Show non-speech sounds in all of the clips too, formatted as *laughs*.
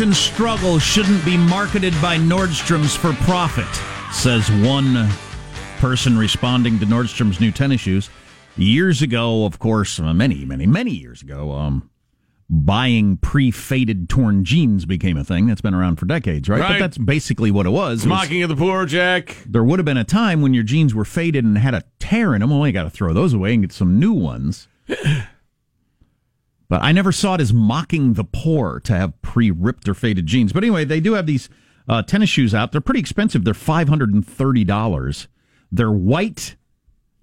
and struggle shouldn't be marketed by Nordstrom's for profit, says one person responding to Nordstrom's new tennis shoes. Years ago, of course, uh, many, many, many years ago, um, buying pre-faded torn jeans became a thing that's been around for decades, right? Right. But that's basically what it was. It was- Mocking of the poor, Jack. there would have been a time when your jeans were faded and had a tear in them. Well, you got to throw those away and get some new ones. But I never saw it as mocking the poor to have pre-ripped or faded jeans. But anyway, they do have these uh, tennis shoes out. They're pretty expensive. They're five hundred and thirty dollars. They're white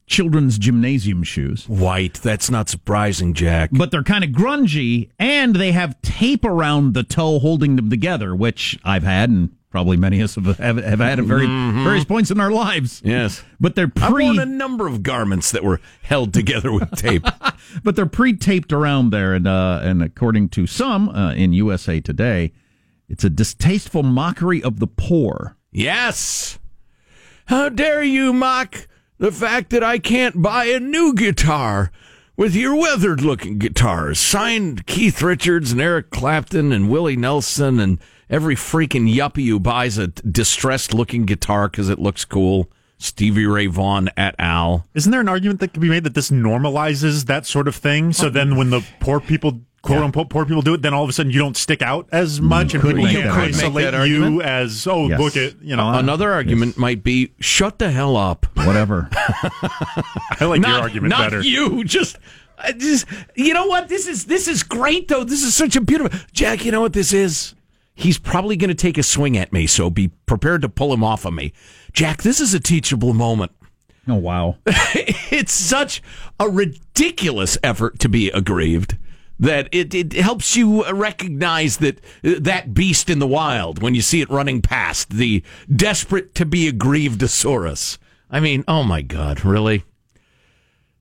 children's gymnasium shoes, White. That's not surprising, Jack. but they're kind of grungy, and they have tape around the toe holding them together, which I've had and. Probably many of us have, have, have had at very, various points in our lives. Yes. But they're pre. I've worn a number of garments that were held together with tape. *laughs* but they're pre-taped around there, and uh, and according to some uh, in USA Today, it's a distasteful mockery of the poor. yes. How dare you mock the fact that I can't buy a new guitar with your weathered looking guitars? Signed Keith Richards and Eric Clapton and Willie Nelson and every freaking yuppie who buys a distressed looking guitar because it looks cool. Stevie Ray Vaughan et al. Isn't there an argument that could be made that this normalizes that sort of thing? So then when the poor people, quote unquote, poor people do it, then all of a sudden you don't stick out as much and could people make can't that isolate Make that you as, oh, Yes. look at, you know, Another argument might be shut the hell up. Whatever. *laughs* I like your not, argument not better. you. Just, I just, you know what? This is this is great though. This is such a beautiful. Jack, you know what this is? He's probably going to take a swing at me, so be prepared to pull him off of me. Jack, this is a teachable moment. oh wow. *laughs* it's such a ridiculous effort to be aggrieved that it, it helps you recognize that that beast in the wild when you see it running past the desperate to be aggrievedosaurus. I mean, oh my God, really?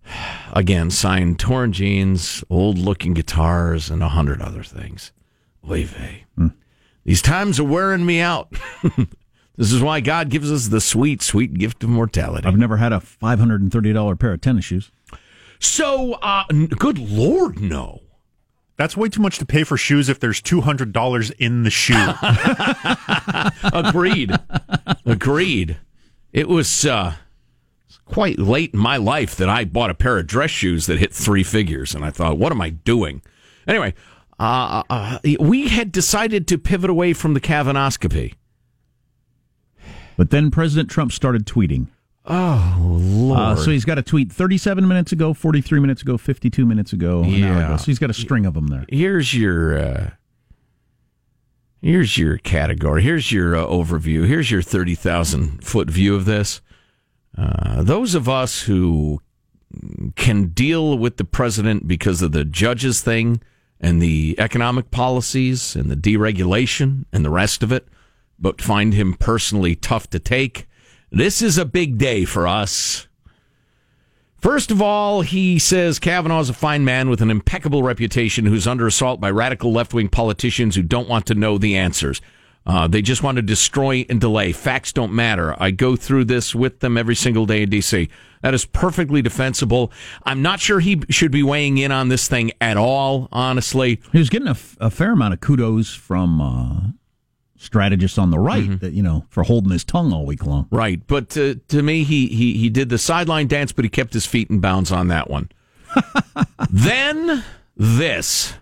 *sighs* Again, signed torn jeans, old looking guitars, and a hundred other things. Oy vey. Hmm. These times are wearing me out. *laughs* this is why God gives us the sweet, sweet gift of mortality. I've never had a five hundred and thirty dollar pair of tennis shoes. So, uh, n- good Lord, no. That's way too much to pay for shoes if there's $200 in the shoe. *laughs* Agreed. Agreed. It was uh, quite late in my life that I bought a pair of dress shoes that hit three figures, and I thought, what am I doing? Anyway, uh, uh, we had decided to pivot away from the Kavanoscopy. But then President Trump started tweeting. Oh, Lord. Uh, so he's got a tweet 37 minutes ago, 43 minutes ago, 52 minutes ago, an hour Yeah. ago. So he's got a string of them there. here's your uh, here's your category. Here's your uh, overview. Here's your thirty thousand foot view of this. Uh, those of us who can deal with the president because of the judges thing and the economic policies and the deregulation and the rest of it, but find him personally tough to take. This is a big day for us. First of all, he says Kavanaugh is a fine man with an impeccable reputation who's under assault by radical left wing politicians who don't want to know the answers. Uh, they just want to destroy and delay. Facts don't matter. I go through this with them every single day in D.C. That is perfectly defensible. I'm not sure he should be weighing in on this thing at all, honestly. He was getting a, f- a fair amount of kudos from uh, strategists on the right that, you know, for holding his tongue all week long. Right, but uh, to me, he, he he did the sideline dance, but he kept his feet in bounds on that one. *laughs* then this.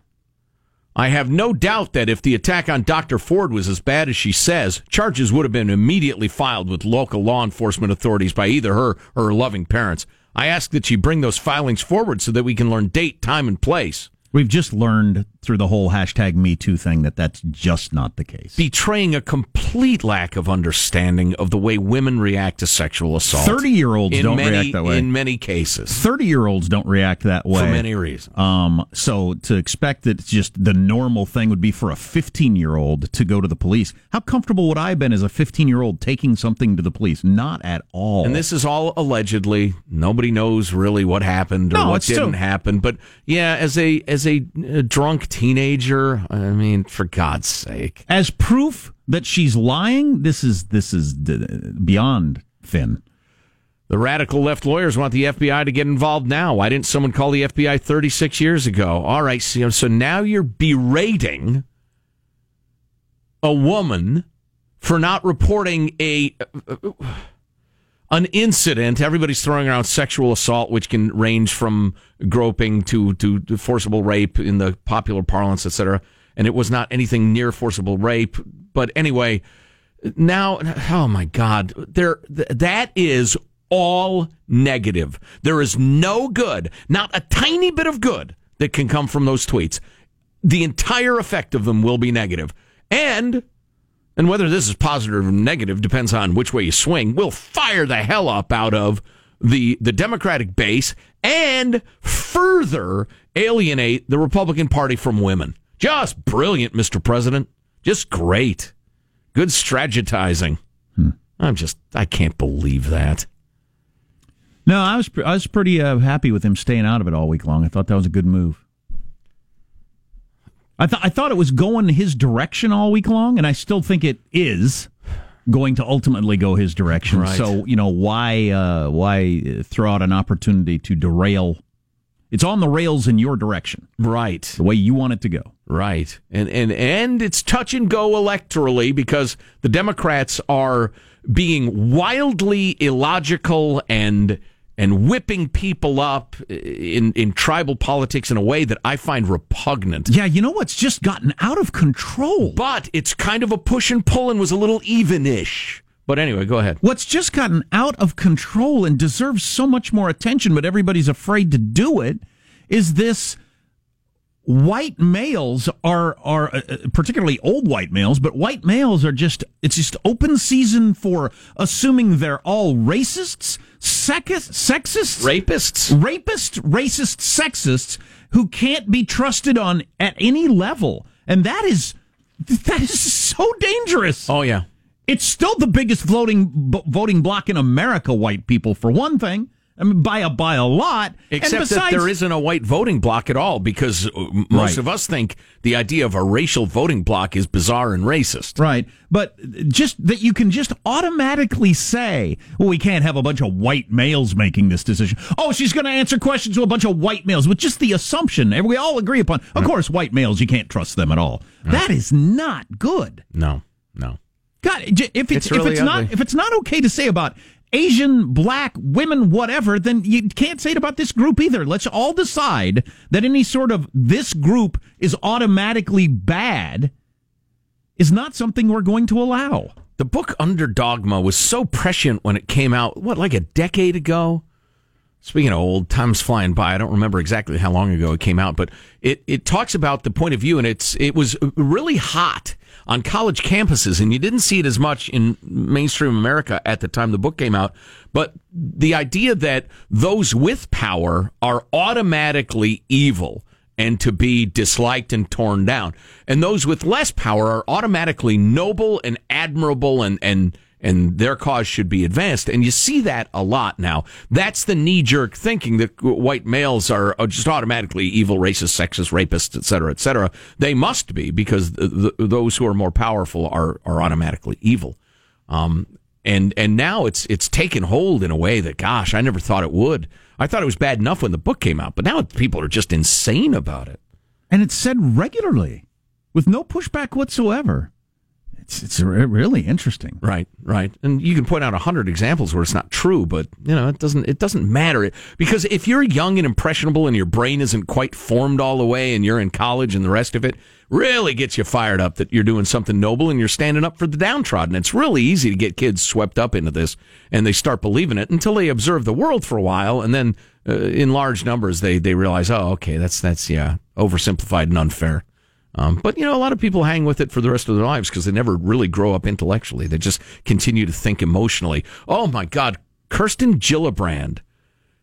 I have no doubt that if the attack on Dr. Ford was as bad as she says, charges would have been immediately filed with local law enforcement authorities by either her or her loving parents. I ask that she bring those filings forward so that we can learn date, time, and place. We've just learned through the whole hashtag Me Too thing that that's just not the case. Betraying a complete lack of understanding of the way women react to sexual assault. 30 year olds don't many, react that way. In many cases. 30 year olds don't react that way. For many reasons. Um, so to expect that it's just the normal thing would be for a 15 year old to go to the police. How comfortable would I have been as a 15 year old taking something to the police? Not at all. And this is all allegedly. Nobody knows really what happened or No, what didn't happen. But yeah, as a as a, uh drunk teenager, I mean, for God's sake, as proof that she's lying, this is this is beyond Finn. the radical left lawyers want the FBI to get involved now. Why didn't someone call the FBI 36 years ago? All right, so, so now you're berating a woman for not reporting a an incident. Everybody's throwing around sexual assault, which can range from groping to, to, to forcible rape in the popular parlance, etc. And it was not anything near forcible rape. But anyway, now, oh my God, there that is all negative. There is no good, not a tiny bit of good that can come from those tweets. The entire effect of them will be negative. And and whether this is positive or negative depends on which way you swing, will fire the hell up out of the, the Democratic base and further alienate the Republican Party from women. Just brilliant, Mr. President. Just great. Good strategizing. Hmm. I'm just, I can't believe that. No, I was I was pretty uh, happy with him staying out of it all week long. I thought that was a good move. I thought I thought it was going his direction all week long, and I still think it is going to ultimately go his direction. Right. So you know why uh, why throw out an opportunity to derail? It's on the rails in your direction, right? The way you want it to go, right? And and and it's touch and go electorally because the Democrats are being wildly illogical and and whipping people up in, in tribal politics in a way that I find repugnant. Yeah, you know what's just gotten out of control? But it's kind of a push and pull and was a little evenish. But anyway, go ahead. What's just gotten out of control and deserves so much more attention, but everybody's afraid to do it, is this white males are are uh, uh, particularly old white males, but white males are just it's just open season for assuming they're all racists, sexist, sexists, rapists, rapist, racist, sexists who can't be trusted on at any level, and that is that is so dangerous. Oh yeah, it's still the biggest voting voting block in America. White people, for one thing. I mean, by a by a lot. Except besides, that there isn't a white voting block at all, because uh, most right. of us think the idea of a racial voting block is bizarre and racist. Right, but just that you can just automatically say, "Well, we can't have a bunch of white males making this decision." Oh, she's going to answer questions to a bunch of white males with just the assumption, and we all agree upon. Of course, white males, you can't trust them at all. That is not good. No, no. God, if it's, it's really if it's ugly. not if it's not okay to say about Asian, black, women, whatever, then you can't say it about this group either. Let's all decide that any sort of this group is automatically bad is not something we're going to allow. The book Underdogma was so prescient when it came out, what, like a decade ago? Speaking of old, time's flying by. I don't remember exactly how long ago it came out, but it, it talks about the point of view, and it's it was really hot on college campuses, and you didn't see it as much in mainstream America at the time the book came out. But the idea that those with power are automatically evil and to be disliked and torn down, and those with less power are automatically noble and admirable and and and their cause should be advanced. And you see that a lot now. That's the knee jerk thinking that white males are just automatically evil, racist, sexist, rapists, et cetera, et cetera. They must be because those who are more powerful are, are automatically evil. Um, and, and now it's, it's taken hold in a way that, gosh, I never thought it would. I thought it was bad enough when the book came out, but now people are just insane about it. And it's said regularly with no pushback whatsoever. It's, it's really interesting. Right, right. And you can point out a hundred examples where it's not true, but you know, it doesn't, it doesn't matter because if you're young and impressionable and your brain isn't quite formed all the way and you're in college and the rest of it really gets you fired up that you're doing something noble and you're standing up for the downtrodden. It's really easy to get kids swept up into this and they start believing it until they observe the world for a while and then uh, in large numbers they, they realize, oh, okay, that's, that's, yeah, oversimplified and unfair. Um, but you know, a lot of people hang with it for the rest of their lives because they never really grow up intellectually. They just continue to think emotionally. Oh my God, Kirsten Gillibrand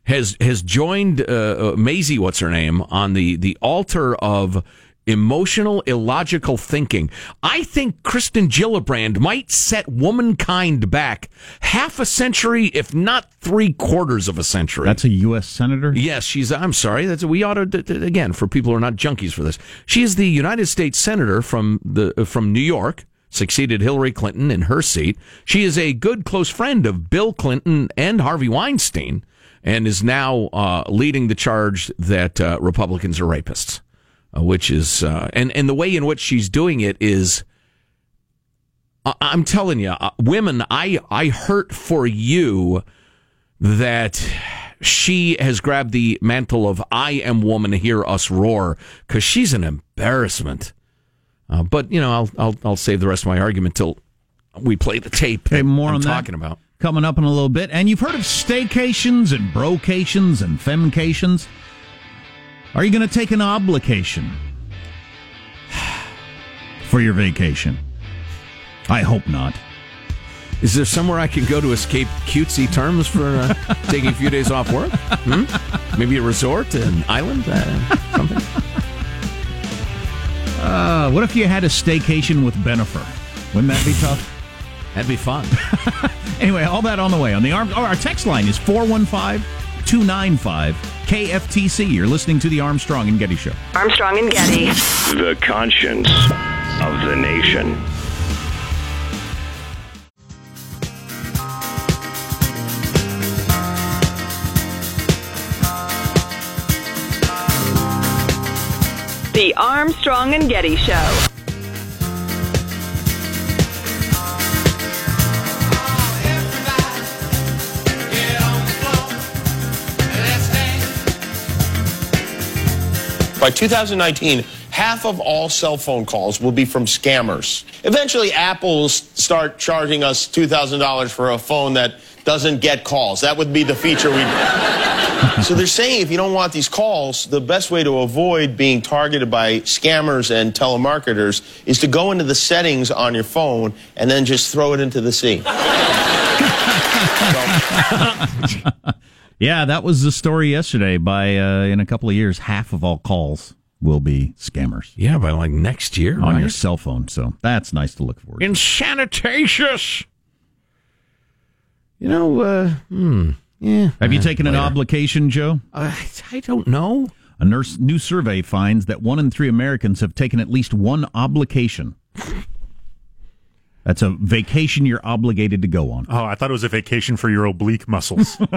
has has joined uh, uh Mazie, what's her name, on the the altar of emotional, illogical thinking. I think Kirsten Gillibrand might set womankind back half a century, if not three quarters of a century. That's a U.S. senator. Yes, she's. I'm sorry. That's we ought to again for people who are not junkies for this. She is the United States senator from the from New York. Succeeded Hillary Clinton in her seat. She is a good close friend of Bill Clinton and Harvey Weinstein, and is now uh, leading the charge that uh, Republicans are rapists uh, which is uh, and and the way in which she's doing it is I- I'm telling you, uh, women, I I hurt for you that she has grabbed the mantle of I am woman, hear us roar, because she's an embarrassment. Uh, but you know, I'll I'll I'll save the rest of my argument till we play the tape. That more I'm on that talking about. coming up in a little bit. And you've heard of staycations and brocations and femcations. Are you going to take an obligation for your vacation? I hope not. Is there somewhere I can go to escape cutesy terms for uh, *laughs* taking a few days off work? Hmm? Maybe a resort, an island, uh, something. Uh, what if you had a staycation with Bennifer? Wouldn't that be tough? That'd be fun. *laughs* Anyway, all that on the way. On the arm, oh, our text line is 415 295 KFTC. You're listening to the Armstrong and Getty Show. Armstrong and Getty. The conscience of the nation. The Armstrong and Getty Show. By 2019, half of all cell phone calls will be from scammers. Eventually, Apple will start charging us $2,000 for a phone that doesn't get calls. That would be the feature we. *laughs* so they're saying if you don't want these calls, the best way to avoid being targeted by scammers and telemarketers is to go into the settings on your phone and then just throw it into the sea. *laughs* Yeah, that was the story yesterday. By uh, in a couple of years, half of all calls will be scammers Yeah, by like next year, on right? your cell phone. So that's nice to look forward to. Insanitatious. You know, uh, hmm, yeah. Have you uh, taken an obligation, Joe? Uh, I don't know. A nurse, new survey finds that one in three Americans have taken at least one obligation. That's a vacation you're obligated to go on. Oh, I thought it was a vacation for your oblique muscles. *laughs*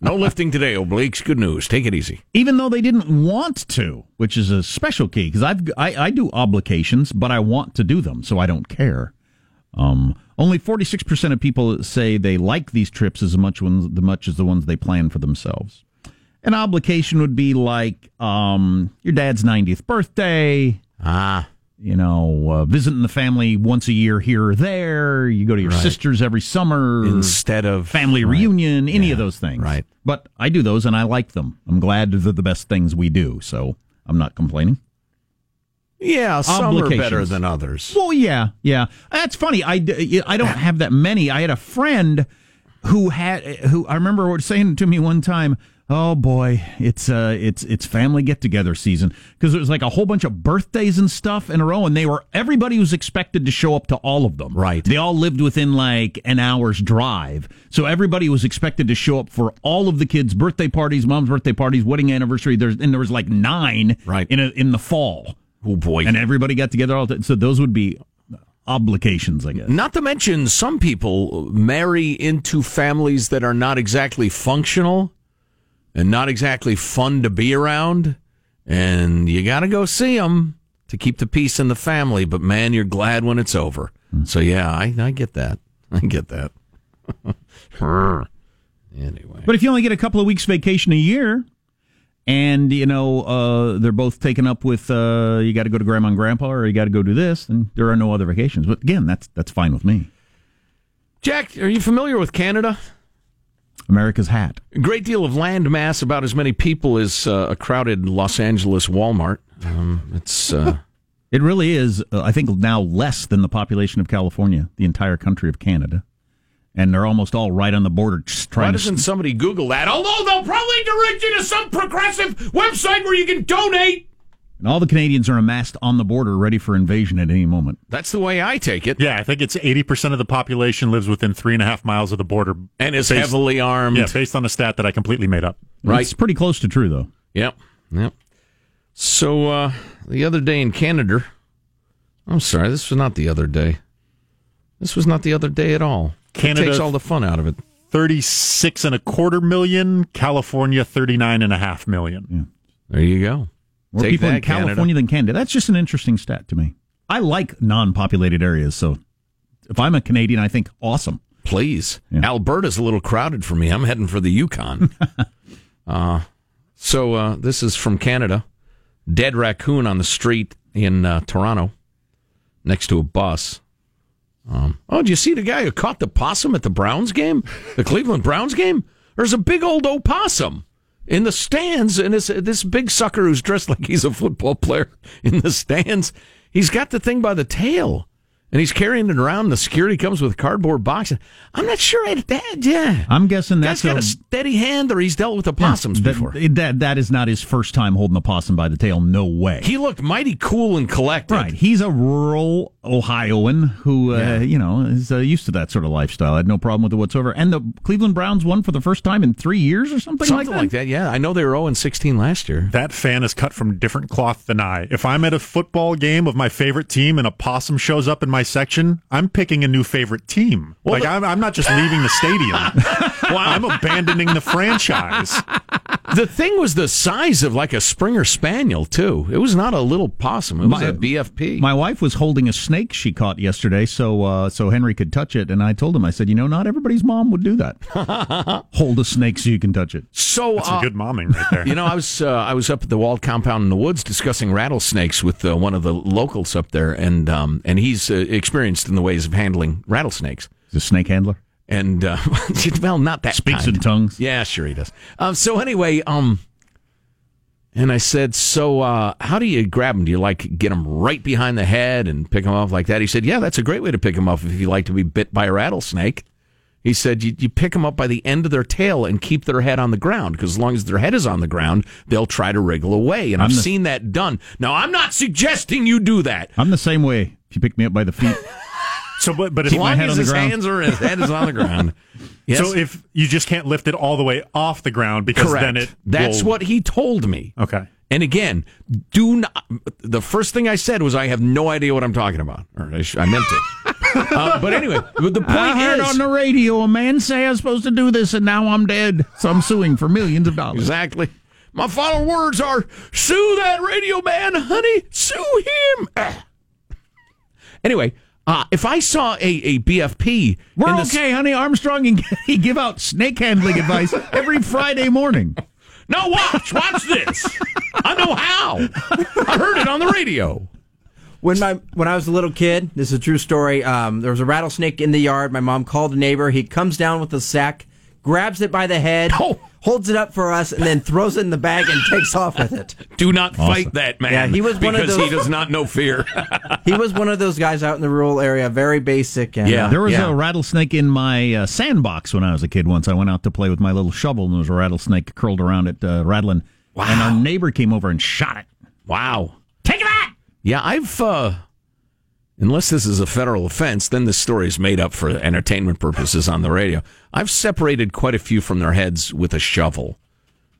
No lifting today, obliques. Good news. Take it easy. even though they didn't want to, which is a special key because I've I, I do obligations, but I want to do them, so I don't care. Um, only forty six percent of people say they like these trips as much ones the much as the ones they plan for themselves. An obligation would be like um, your dad's ninetieth birthday. Ah, You know, uh, visiting the family once a year here or there. You go to your Right. sister's every summer instead of family Right. reunion, any Yeah, of those things. right. But I do those and I like them. I'm glad they're the best things we do, so I'm not complaining. Yeah, some are better than others. Well, yeah, yeah. That's funny. I, I don't have that many. I had a friend who had who I remember saying to me one time, "Oh boy, it's uh it's it's family get together season because it was like a whole bunch of birthdays and stuff in a row, and they were everybody was expected to show up to all of them. Right. They all lived within like an hour's drive, so everybody was expected to show up for all of the kids' birthday parties, mom's birthday parties, wedding anniversary. There's and there was like nine Right. in a, in the fall, Oh boy. and everybody got together all the So those would be obligations, I guess. Not to mention, some people marry into families that are not exactly functional and not exactly fun to be around. And you got to go see them to keep the peace in the family. But man, you're glad when it's over. So yeah, I, I get that. *laughs* I get that. *laughs* anyway. But if you only get a couple of weeks vacation a year, and you know uh, they're both taken up with uh, you got to go to grandma and grandpa, or you got to go do this, then there are no other vacations. But again, that's that's fine with me. Jack, are you familiar with Canada? America's hat. A great deal of land mass, about as many people as uh, a crowded Los Angeles Walmart. Um, it's uh, *laughs* It really is. Uh, I think now less than the population of California, the entire country of Canada, and they're almost all right on the border, just why doesn't to. somebody Google that? Although they'll probably direct you to some progressive website where you can donate. And all the Canadians are amassed on the border, ready for invasion at any moment. That's the way I take it, yeah, I think it's 80% of the population lives within three and a half miles of the border. and is Based- heavily armed. Yeah, based on a stat that I completely made up. Right. It's pretty close to true, though. Yep. Yep. So uh, the other day in Canada, I'm sorry, this was not the other day. This was not the other day at all. Canada- it takes all the fun out of it. 36 and a quarter million, California 39 and a half million. There you go. More Take people that, in California Canada. than Canada. That's just an interesting stat to me. I like non-populated areas, so if I'm a Canadian, I think awesome. Please. Alberta's a little crowded for me. I'm heading for the Yukon. *laughs* uh, so uh, this is from Canada. Dead raccoon on the street in uh, Toronto next to a bus. Um, oh, did you see the guy who caught the possum at the Browns game? The Cleveland Browns game? There's a big old opossum in the stands, and this, this big sucker who's dressed like he's a football player in the stands. He's got the thing by the tail and he's carrying it around. The security comes with a cardboard box. I'm not sure. I, that, yeah, I'm guessing that's got a- a steady hand, or he's dealt with opossums that, before. That, that is not his first time holding a possum by the tail. No way. He looked mighty cool and collected. Right. He's a rural Ohioan who, uh, you know, is uh, used to that sort of lifestyle. I had no problem with it whatsoever. And the Cleveland Browns won for the first time in three years or something, Something like that. Yeah, I know they were 0 and 16 last year. That fan is cut from different cloth than I. If I'm at a football game of my favorite team and a possum shows up in my section, I'm picking a new favorite team. like the- I'm, I'm not just leaving the stadium. *laughs* well, I'm abandoning the franchise. The thing was the size of like a Springer Spaniel too. It was not a little possum. It was My- a BFP. My wife was holding a snake she caught yesterday, so uh, so Henry could touch it. And I told him, I said, you know, not everybody's mom would do that. *laughs* Hold a snake so you can touch it. so That's uh, a good momming right there. *laughs* You know, I was uh, I was up at the walled compound in the woods discussing rattlesnakes with uh, one of the locals up there, and um, and he's uh, experienced in the ways of handling rattlesnakes. He's a snake handler. And uh, *laughs* well, not that Speaks kind. in tongues. Yeah, sure he does. Um, so anyway, um, and I said, so uh, how do you grab them? Do you like get them right behind the head and pick them off like that? He said, yeah, that's a great way to pick them off if you like to be bit by a rattlesnake. He said you, you pick them up by the end of their tail and keep their head on the ground because as long as their head is on the ground, they'll try to wriggle away. And I've the- seen that done. Now, I'm not suggesting you do that. I'm the same way. If you pick me up by the feet, *laughs* So, but, but if, As long head as on the his ground. hands are his head is on the ground. *laughs* Yes. so if you just can't lift it all the way off the ground because Correct. then it That's will- what he told me. Okay. And again, do not. The first thing I said was, I have no idea what I'm talking about. Or I, sh- I meant it. *laughs* uh, but anyway, but the point I heard is on the radio a man say I'm supposed to do this, and now I'm dead. So I'm suing for millions of dollars. exactly. My final words are: sue that radio man, honey. Sue him. Ah. Anyway, uh, if I saw a, a BFP, We're in the- okay, honey. Armstrong and Getty *laughs* give out snake handling advice every Friday morning. No, watch, watch this. I know how. I heard it on the radio. When my when I was a little kid, this is a true story. Um, there was a rattlesnake in the yard. My mom called a neighbor. He comes down with a sack, grabs it by the head, Oh. holds it up for us, and then throws it in the bag and takes off with it. *laughs* Do not fight that man. Yeah, he was one of because those- he does not know fear. *laughs* He was one of those guys out in the rural area, very basic. And, Yeah. uh, There was yeah. a rattlesnake in my uh, sandbox when I was a kid. Once I went out to play with my little shovel, and there was a rattlesnake curled around it, uh, rattling. And our neighbor came over and shot it. Wow. Take that. Yeah, I've uh unless this is a federal offense, then this story is made up for entertainment purposes on the radio. I've separated quite a few from their heads with a shovel.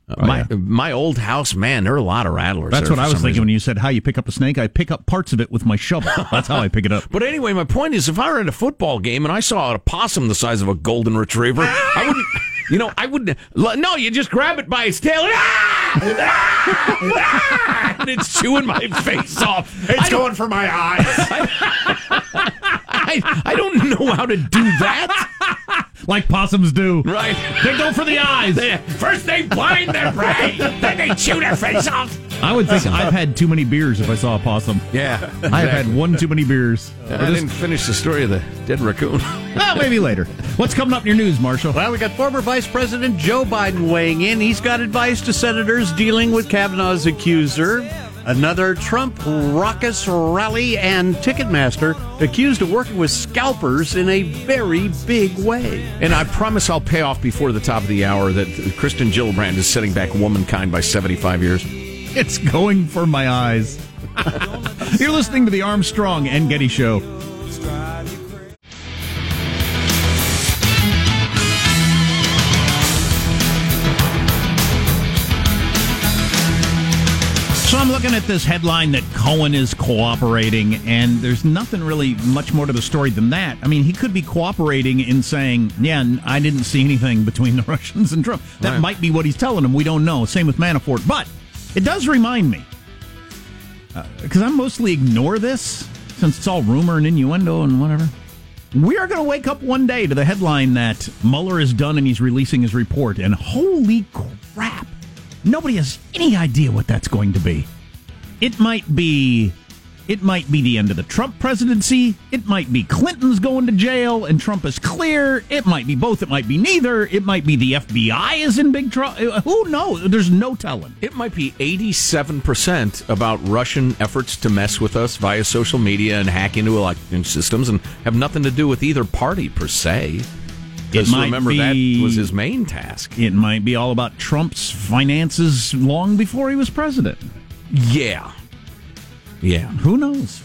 Uh, my my old house, man, there are a lot of rattlers. That's what I was thinking reason. when you said how you pick up a snake. I pick up parts of it with my shovel. *laughs* That's how I pick it up. But anyway, my point is, if I were at a football game and I saw a possum the size of a golden retriever, I wouldn't. You know, I wouldn't. No, you just grab it by its tail. Ah! Ah! and it's chewing my face off. It's going for my eyes. *laughs* I, I don't know how to do that. *laughs* like possums do. Right. They go for the eyes. They- First they blind their prey, then they chew their face off. I would think I've had too many beers if I saw a possum. Yeah. I've had one too many beers. I didn't finish the story of the dead raccoon. *laughs* Well, maybe later. What's coming up in your news, Marshall? Well, we got former Vice President Joe Biden weighing in. He's got advice to senators dealing with Kavanaugh's accuser. Another Trump raucous rally and Ticketmaster accused of working with scalpers in a very big way. And I promise I'll pay off before the top of the hour that Kirsten Gillibrand is setting back womankind by 75 years. It's going for my eyes. *laughs* You're listening to the Armstrong and Getty Show. Looking at this headline that Cohen is cooperating, and there's nothing really much more to the story than that. I mean, he could be cooperating in saying, "Yeah, I didn't see anything between the *laughs* Russians and Trump." That Right. might be what he's telling him. We don't know. Same with Manafort, but it does remind me uh, because I mostly ignore this since it's all rumor and innuendo and whatever. We are going to wake up one day to the headline that Mueller is done and he's releasing his report. And holy crap, nobody has any idea what that's going to be. It might be. It might be the end of the Trump presidency. It might be Clinton's going to jail and Trump is clear. It might be both. It might be neither. It might be the FBI is in big trouble. Uh, who knows? There's no telling. It might be 87% about Russian efforts to mess with us via social media and hack into election systems and have nothing to do with either party per se. Because remember, be- that was his main task. It might be all about Trump's finances long before he was president. Yeah. Yeah. Who knows?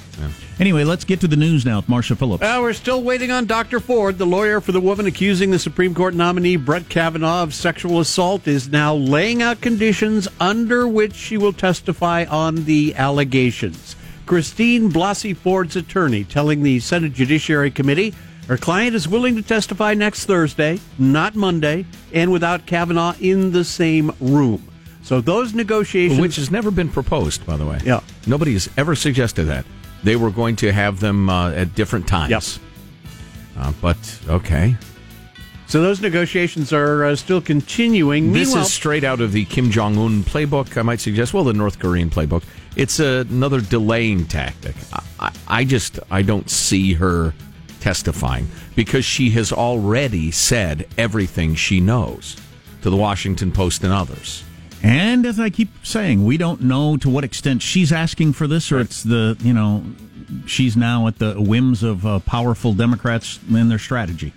Anyway, let's get to the news now with Marshall Phillips. Uh, we're still waiting on Dr. Ford. The lawyer for the woman accusing the Supreme Court nominee Brett Kavanaugh of sexual assault is now laying out conditions under which she will testify on the allegations. Christine Blasey Ford's attorney telling the Senate Judiciary Committee her client is willing to testify next Thursday, not Monday, and without Kavanaugh in the same room. So those negotiations. Which has never been proposed, by the way. Yeah. Nobody has ever suggested that. They were going to have them uh, at different times. Yes. Uh, but, okay. So those negotiations are uh, still continuing. This Meanwhile- is straight out of the Kim Jong Un playbook, I might suggest. Well, the North Korean playbook. It's another delaying tactic. I, I, I just I don't see her testifying because she has already said everything she knows to the Washington Post and others. And as I keep saying, we don't know to what extent she's asking for this, or it's the you know she's now at the whims of uh, powerful Democrats and their strategy.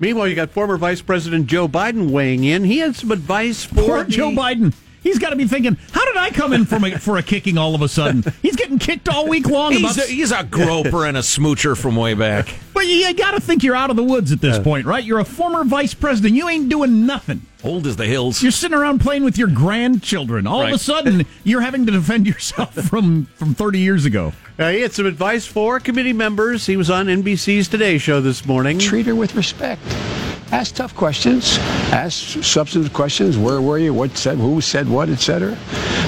Meanwhile, you got former Vice President Joe Biden weighing in. He had some advice for Poor the- Joe Biden. He's got to be thinking, how did I come in from a, for a kicking all of a sudden? *laughs* He's getting kicked all week long. He's about- a, he's a groper and a smoocher from way back. *laughs* but you, you got to think you're out of the woods at this point, right? You're a former vice president. You ain't doing nothing. Old as the hills. You're sitting around playing with your grandchildren. All of a sudden, *laughs* you're having to defend yourself from from 30 years ago. Uh, he had some advice for committee members. He was on NBC's Today Show this morning. treat her with respect. Ask tough questions. Ask substantive questions. Where were you? What said? Who said what? Etc.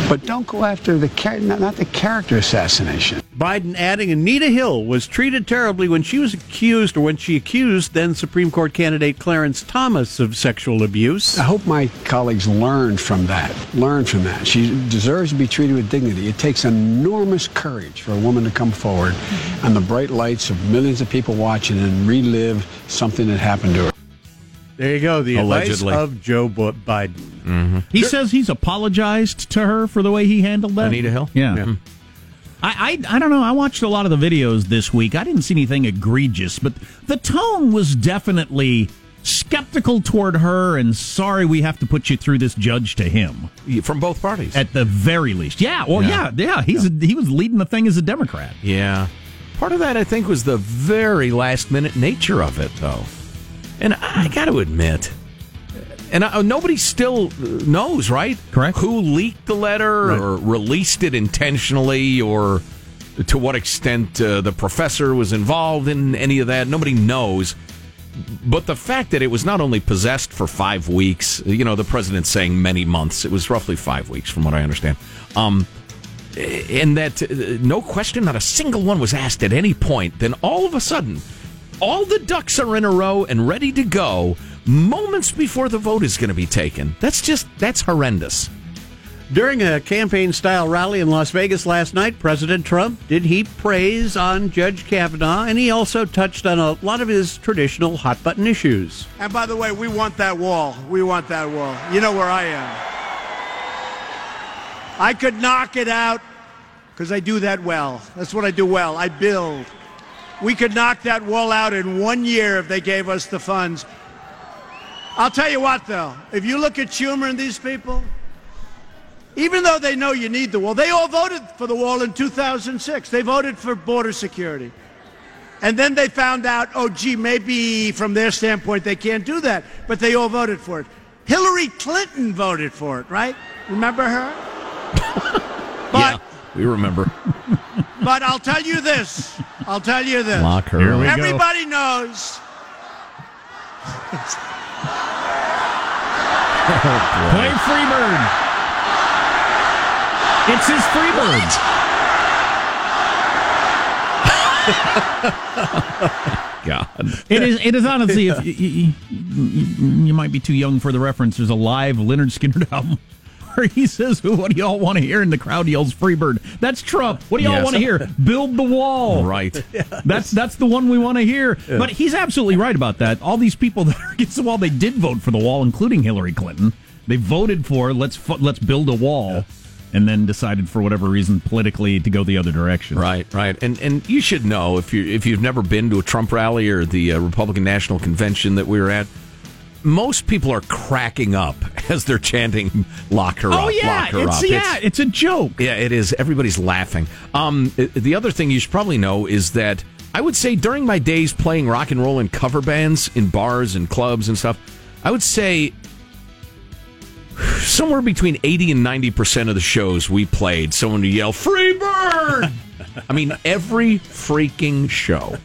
But don't go after the char- not, not the character assassination. Biden adding Anita Hill was treated terribly when she was accused, or when she accused then Supreme Court candidate Clarence Thomas of sexual abuse. I hope my colleagues learn from that. Learn from that. She deserves to be treated with dignity. It takes enormous courage for a woman to come forward on the bright lights of millions of people watching and relive something that happened to her. There you go. The Allegedly. advice of Joe Bu- Biden. Mm-hmm. He says he's apologized to her for the way he handled that. Anita Hill? Yeah. Yeah. Hmm. I, I I don't know. I watched a lot of the videos this week. I didn't see anything egregious, but the tone was definitely skeptical toward her and sorry we have to put you through this judge to him From both parties. at the very least. Yeah, well, yeah, Yeah. yeah. He's he was leading the thing as a Democrat. Yeah. Part of that, I think, was the very last minute nature of it, though. And I got to admit, and I, nobody still knows, right? Correct. Who leaked the letter or released it intentionally or to what extent uh, the professor was involved in any of that. Nobody knows. But the fact that it was not only possessed for five weeks, you know, the president's saying many months, it was roughly five weeks, from what I understand. Um, and that uh, no question, not a single one was asked at any point. Then all of a sudden, all the ducks are in a row and ready to go moments before the vote is going to be taken. That's just that's horrendous. During a campaign style rally in Las Vegas last night, President Trump did heap praise on Judge Kavanaugh, and he also touched on a lot of his traditional hot button issues. And by the way, we want that wall. We want that wall. You know where I am. I could knock it out because I do that well. That's what I do well. I build. We could knock that wall out in one year if they gave us the funds. I'll tell you what, though, if you look at Schumer and these people, even though they know you need the wall, they all voted for the wall in 2006. They voted for border security. And then they found out, oh, gee, maybe from their standpoint they can't do that. But they all voted for it. Hillary Clinton voted for it, right? Remember her? *laughs* but, we remember. *laughs* but I'll tell you this. I'll tell you this. Lock her Here up. we go. Everybody knows. Oh, Play Freebird. It's his Freebird. *laughs* God. It is. It is honestly. If you, you, you, you might be too young for the reference. There's a live Lynyrd Skynyrd *laughs* album where *laughs* he says, "What do y'all want to hear?" And the crowd yells, "Freebird." That's Trump. What do y'all Yes. want to hear? Build the wall. Right. *laughs* That's that's the one we want to hear. But he's absolutely right about that. All these people *laughs* that are against the wall, they did vote for the wall, including Hillary Clinton. They voted for let's let's build a wall, and then decided for whatever reason politically to go the other direction. Right, right, and and you should know if you if you've never been to a Trump rally or the uh, Republican National Convention that we were at, most people are cracking up *laughs* as they're chanting "Lock her Oh up, yeah, lock her it's up." yeah, it's, a joke. yeah, it is. Everybody's laughing. Um, the other thing you should probably know is that I would say during my days playing rock and roll in cover bands in bars and clubs and stuff, I would say *sighs* somewhere between 80 and 90% of the shows we played, someone would yell, Free Bird! *laughs* I mean, every freaking show.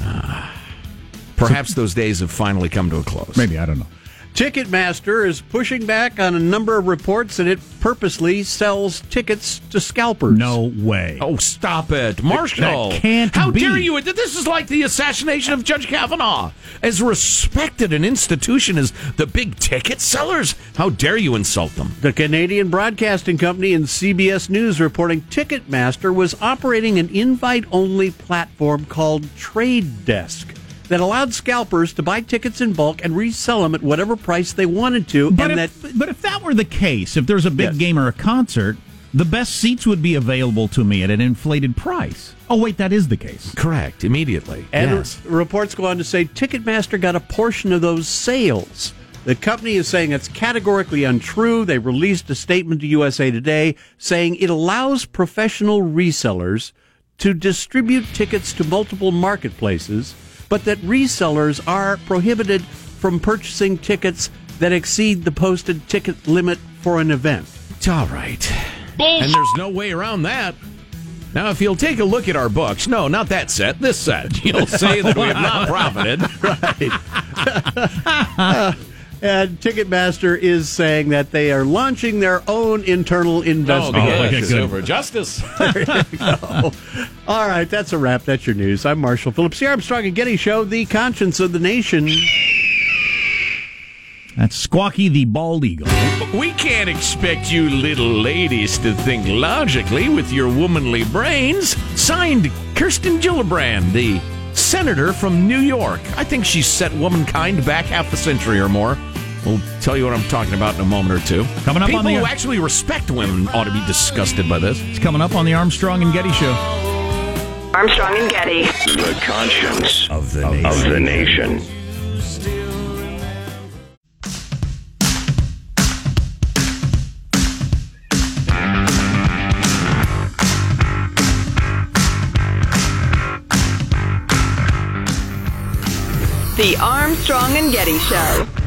Ah. *laughs* perhaps those days have finally come to a close. Maybe I don't know. Ticketmaster is pushing back on a number of reports that it purposely sells tickets to scalpers. No way. Oh, stop it, Marshall! That can't How be. dare you? This is like the assassination of Judge Kavanaugh. As respected an institution as the big ticket sellers, how dare you insult them? The Canadian Broadcasting Company and CBS News reporting Ticketmaster was operating an invite only platform called Trade Desk that allowed scalpers to buy tickets in bulk and resell them at whatever price they wanted to. But and if, that but if that were the case, if there's a big Yes. game or a concert, the best seats would be available to me at an inflated price. Oh wait, that is the case. Correct. Immediately. And yes. reports go on to say Ticketmaster got a portion of those sales. The company is saying it's categorically untrue. They released a statement to USA Today saying it allows professional resellers to distribute tickets to multiple marketplaces, but that resellers are prohibited from purchasing tickets that exceed the posted ticket limit for an event. It's all right. And there's no way around that. Now, if you'll take a look at our books, no, not that set, this set, you'll *laughs* say that we have not profited. *laughs* And Ticketmaster is saying that they are launching their own internal oh, investigation. Oh, investigation. good. Silver justice. *laughs* All right, that's a wrap. That's your news. I'm Marshall Phillips, the Armstrong and Getty Show, the conscience of the nation. That's Squawky the bald eagle. We can't expect you little ladies to think logically with your womanly brains. Signed, Kirsten Gillibrand, the senator from New York. I think she's set womankind back half a century or more. We'll tell you what I'm talking about in a moment or two. Coming up People on the- who actually respect women ought to be disgusted by this. It's coming up on the Armstrong and Getty Show. Armstrong and Getty. The conscience of the nation. Of the nation. The Armstrong and Getty Show.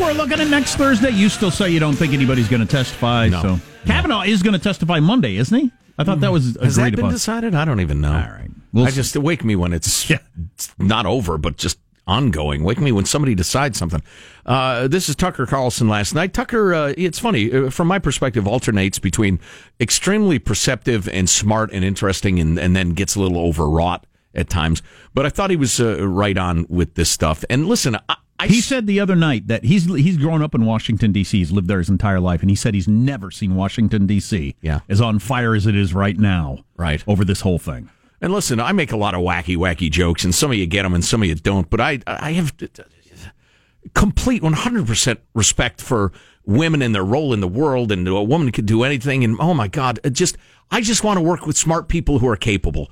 We're looking at next Thursday. You still say you don't think anybody's going to testify. No. So Kavanaugh is going to testify Monday, isn't he? I thought that was Has agreed that been upon. decided? I don't even know. All right. We'll I just wake me when it's, Yeah. it's not over, but just ongoing. Wake me when somebody decides something. Uh, this is Tucker Carlson last night. Tucker, uh, it's funny uh, from my perspective, alternates between extremely perceptive and smart and interesting, and, and then gets a little overwrought at times. But I thought he was uh, right on with this stuff. And listen, I, I He said the other night that he's he's grown up in Washington D.C. He's lived there his entire life, and he said he's never seen Washington D.C. Yeah. as on fire as it is right now. Right. over this whole thing. And listen, I make a lot of wacky, wacky jokes, and some of you get them, and some of you don't. But I, I have complete 100% respect for women and their role in the world, and a woman could do anything. And oh my God, just I just want to work with smart people who are capable.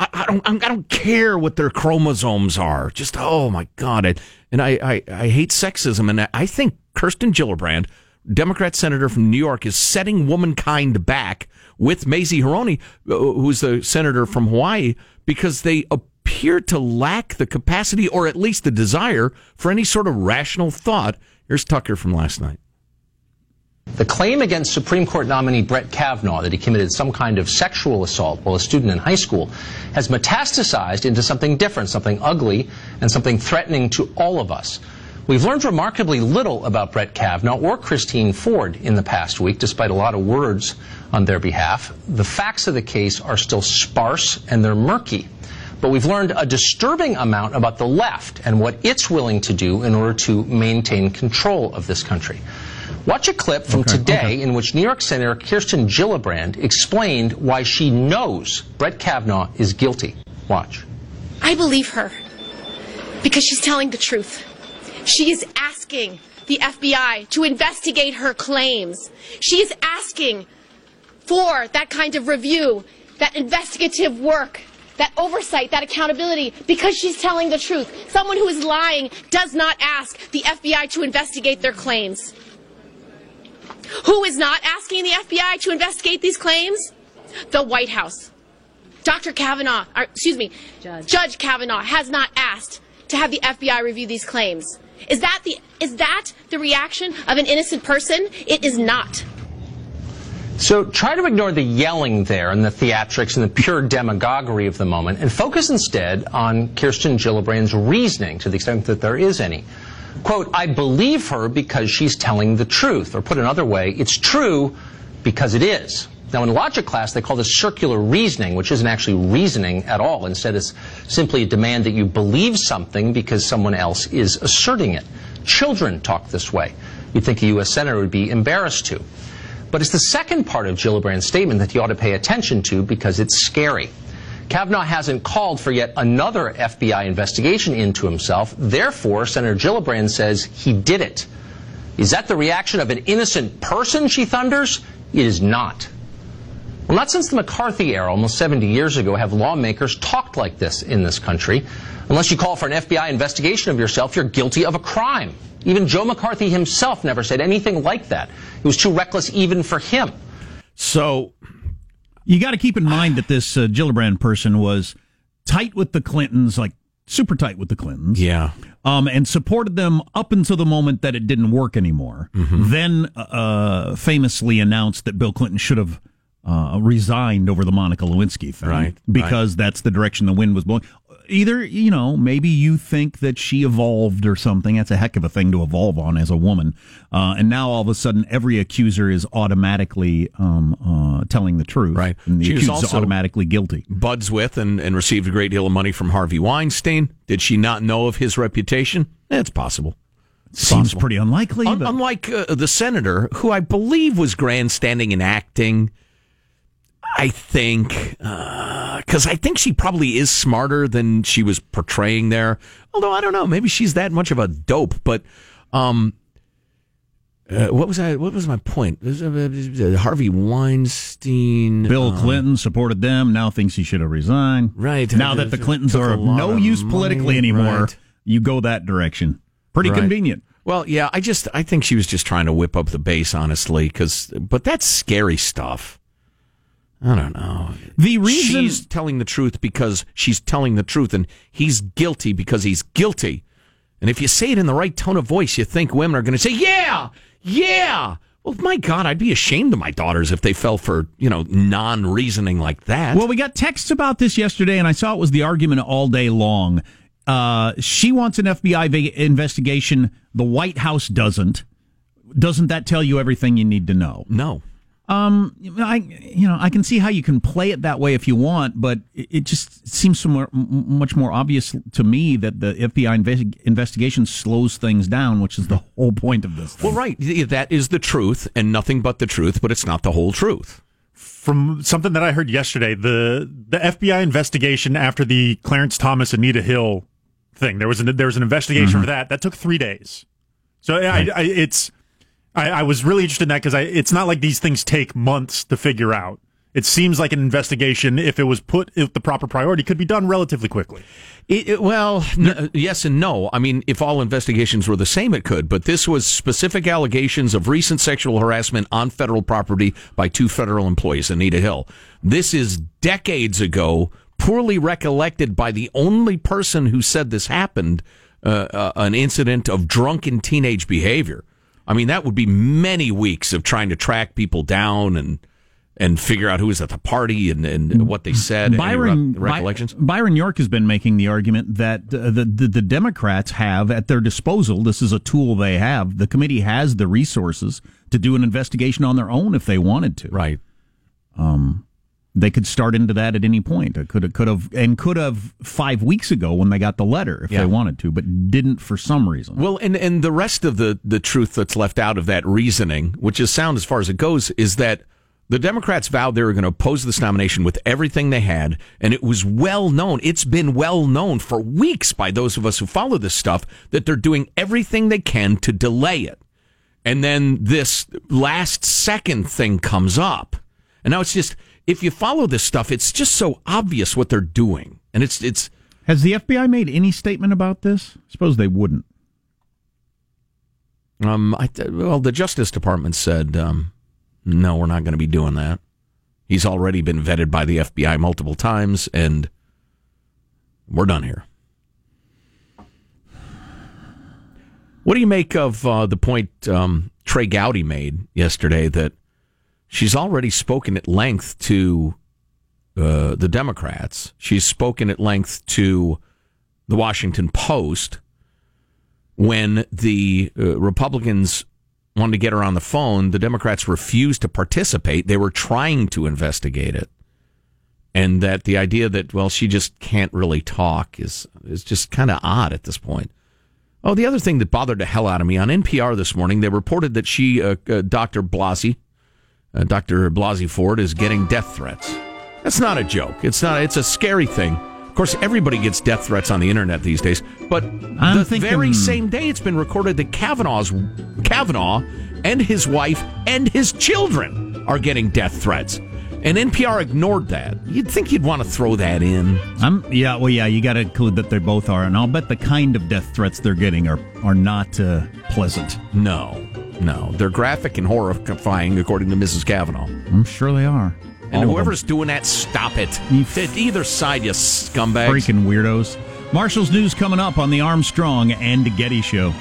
I, I don't, I don't care what their chromosomes are. Just oh my God, I, and I, I, I hate sexism, and I think Kirsten Gillibrand, Democrat senator from New York, is setting womankind back with Mazie Hirono, uh, who's the senator from Hawaii, because they appear to lack the capacity or at least the desire for any sort of rational thought. Here's Tucker from last night. The claim against Supreme Court nominee Brett Kavanaugh that he committed some kind of sexual assault while a student in high school has metastasized into something different, something ugly, and something threatening to all of us. We've learned remarkably little about Brett Kavanaugh or Christine Ford in the past week, despite a lot of words on their behalf. The facts of the case are still sparse and they're murky. But we've learned a disturbing amount about the left and what it's willing to do in order to maintain control of this country. Watch a clip from Okay, today okay. in which New York Senator Kirsten Gillibrand explained why she knows Brett Kavanaugh is guilty. Watch. I believe her because she's telling the truth. She is asking the FBI to investigate her claims. She is asking for that kind of review, that investigative work, that oversight, that accountability, because she's telling the truth. Someone who is lying does not ask the FBI to investigate their claims. Who is not asking the FBI to investigate these claims? The White House. Dr. Kavanaugh, or, excuse me, Judge. Kavanaugh has not asked to have the FBI review these claims. Is that the is that the reaction of an innocent person? It is not. So try to ignore the yelling there and the theatrics and the pure demagoguery of the moment and focus instead on Kirsten Gillibrand's reasoning to the extent that there is any. Quote, I believe her because she's telling the truth. Or put another way, it's true because it is. Now, in logic class, they call this circular reasoning, which isn't actually reasoning at all. Instead, it's simply a demand that you believe something because someone else is asserting it. Children talk this way. You'd think a U.S. Senator would be embarrassed to. But it's the second part of Gillibrand's statement that you ought to pay attention to because it's scary. Kavanaugh hasn't called for yet another FBI investigation into himself. Therefore, Senator Gillibrand says he did it. Is that the reaction of an innocent person, she thunders? It is not. Well, not since the McCarthy era, almost 70 years ago, have lawmakers talked like this in this country. Unless you call for an FBI investigation of yourself, you're guilty of a crime. Even Joe McCarthy himself never said anything like that. It was too reckless even for him. So you got to keep in mind that this uh, Gillibrand person was tight with the Clintons, like super tight with the Clintons. Yeah. Um, and supported them up until the moment that it didn't work anymore. Mm-hmm. Then uh, famously announced that Bill Clinton should have uh, resigned over the Monica Lewinsky thing, Right, Because that's the direction the wind was blowing. Either you know, maybe you think that she evolved or something. That's a heck of a thing to evolve on as a woman. Uh, and now all of a sudden, every accuser is automatically um, uh, telling the truth, right? And the She accused is also- automatically guilty. buds with and, and received a great deal of money from Harvey Weinstein. Did she not know of his reputation? It's possible. It's Seems possible. pretty unlikely. Un- but- unlike uh, the senator, who I believe was grandstanding and acting. I think because I think she probably is smarter than she was portraying there. Although I don't know, maybe she's that much of a dope. But um, uh, what was I? What was my point? Uh, Harvey Weinstein, Bill um, Clinton supported them. Now thinks he should have resigned. Right. Now that the Clintons are of no of use money, politically anymore, right. you go that direction. Pretty Right. convenient. Well, yeah, I just I think she was just trying to whip up the base, honestly, because but that's scary stuff. I don't know. The reason she's telling the truth because she's telling the truth, and he's guilty because he's guilty. And if you say it in the right tone of voice, you think women are going to say, "Yeah, yeah." Well, my God, I'd be ashamed of my daughters if they fell for you know non-reasoning like that. Well, we got texts about this yesterday, and I saw it was the argument all day long. Uh, she wants an FBI va- investigation. The White House doesn't. Doesn't that tell you everything you need to know? No. Um, I you know I can see how you can play it that way if you want, but it, it just seems so more, much more obvious to me that the FBI inve- investigation slows things down, which is the whole point of this. Well, right, that is the truth and nothing but the truth, but it's not the whole truth. From something that I heard yesterday, the the FBI investigation after the Clarence Thomas Anita Hill thing, there was an there was an investigation Mm-hmm. for that. That took three days. So I, I, it's I, I was really interested in that because it's not like these things take months to figure out. It seems like an investigation, if it was put with the proper priority, could be done relatively quickly. It, it- well, n- yes and no. I mean, if all investigations were the same, it could. But this was specific allegations of recent sexual harassment on federal property by two federal employees, Anita Hill. This is decades ago, poorly recollected by the only person who said this happened, uh, uh, an incident of drunken teenage behavior. I mean, that would be many weeks of trying to track people down and and figure out who was at the party and, and what they said. Byron re- recollections. By- Byron York has been making the argument that uh, the, the the Democrats have at their disposal. This is a tool they have. The committee has the resources to do an investigation on their own if they wanted to. Right. Um, they could start into that at any point. It could have, could have, and could have five weeks ago when they got the letter if Yeah. they wanted to, but didn't for some reason. Well, and and the rest of the the truth that's left out of that reasoning, which is sound as far as it goes, is that the Democrats vowed they were going to oppose this nomination with everything they had, and it was well known. It's been well known for weeks by those of us who follow this stuff that they're doing everything they can to delay it. And then this last second thing comes up. And now it's just if you follow this stuff, it's just so obvious what they're doing. And it's it's Has the FBI made any statement about this? I suppose they wouldn't. Um, I, well, the Justice Department said, um, no, we're not going to be doing that. He's already been vetted by the FBI multiple times, and we're done here. What do you make of uh, the point um, Trey Gowdy made yesterday that she's already spoken at length to uh, the Democrats? She's spoken at length to the Washington Post when the uh, Republicans wanted to get her on the phone, the Democrats refused to participate. They were trying to investigate it. And that the idea that, well, she just can't really talk is, is just kind of odd at this point. Oh, the other thing that bothered the hell out of me on NPR this morning, they reported that she, uh, uh, Dr. Blasey, uh, Dr. Blasey Ford, is getting death threats. That's not a joke. It's not. It's a scary thing. Of course, everybody gets death threats on the internet these days. But I'm the thinking- very same day, it's been recorded that Kavanaugh's Kavanaugh and his wife and his children are getting death threats. And NPR ignored that. You'd think you'd want to throw that in. I'm yeah, well, yeah, you got to include that they both are, and I'll bet the kind of death threats they're getting are are not uh, pleasant. No, no, they're graphic and horrifying, according to Mrs. Kavanaugh. I'm sure they are. And All whoever's doing that, stop it. You At either side, you scumbags. freaking weirdos. Marshall's news coming up on the Armstrong and Getty Show.